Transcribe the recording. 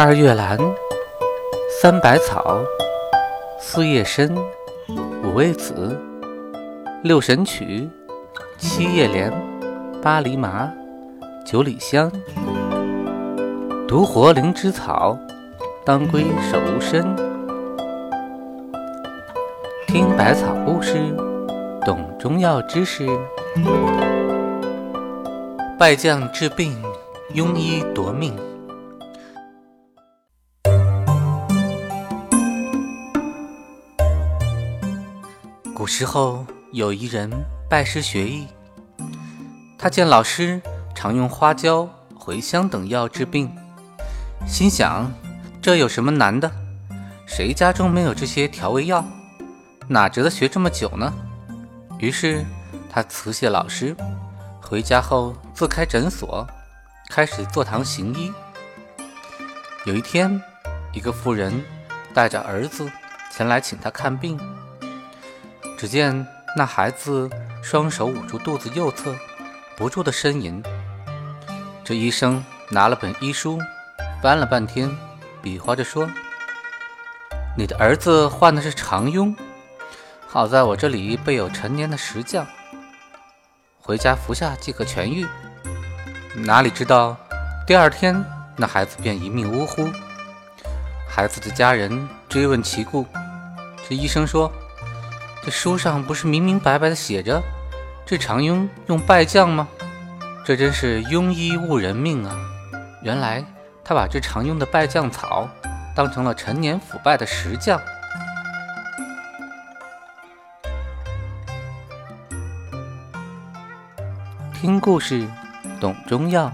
二月兰，三百草，四叶参，五味子，六神曲，七叶莲，八厘麻，九里香，独活灵芝草，当归手无参。听百草故事，懂中药知识。败将治病，庸医夺命。古时候有一人拜师学艺，他见老师常用花椒、茴香等药治病，心想这有什么难的？谁家中没有这些调味药？哪值得学这么久呢？于是他辞谢老师，回家后自开诊所，开始坐堂行医。有一天，一个妇人带着儿子前来请他看病。只见那孩子双手捂住肚子右侧，不住地呻吟。这医生拿了本医书，翻了半天，比划着说：“你的儿子患的是肠痈，好在我这里备有陈年的石酱，回家服下即可痊愈。”哪里知道，第二天那孩子便一命呜呼。孩子的家人追问其故，这医生说。这书上不是明明白白的写着治肠痈用败酱吗？这真是庸医误人命啊！原来他把治肠痈的败酱草当成了陈年腐败的石酱。听故事，懂中药。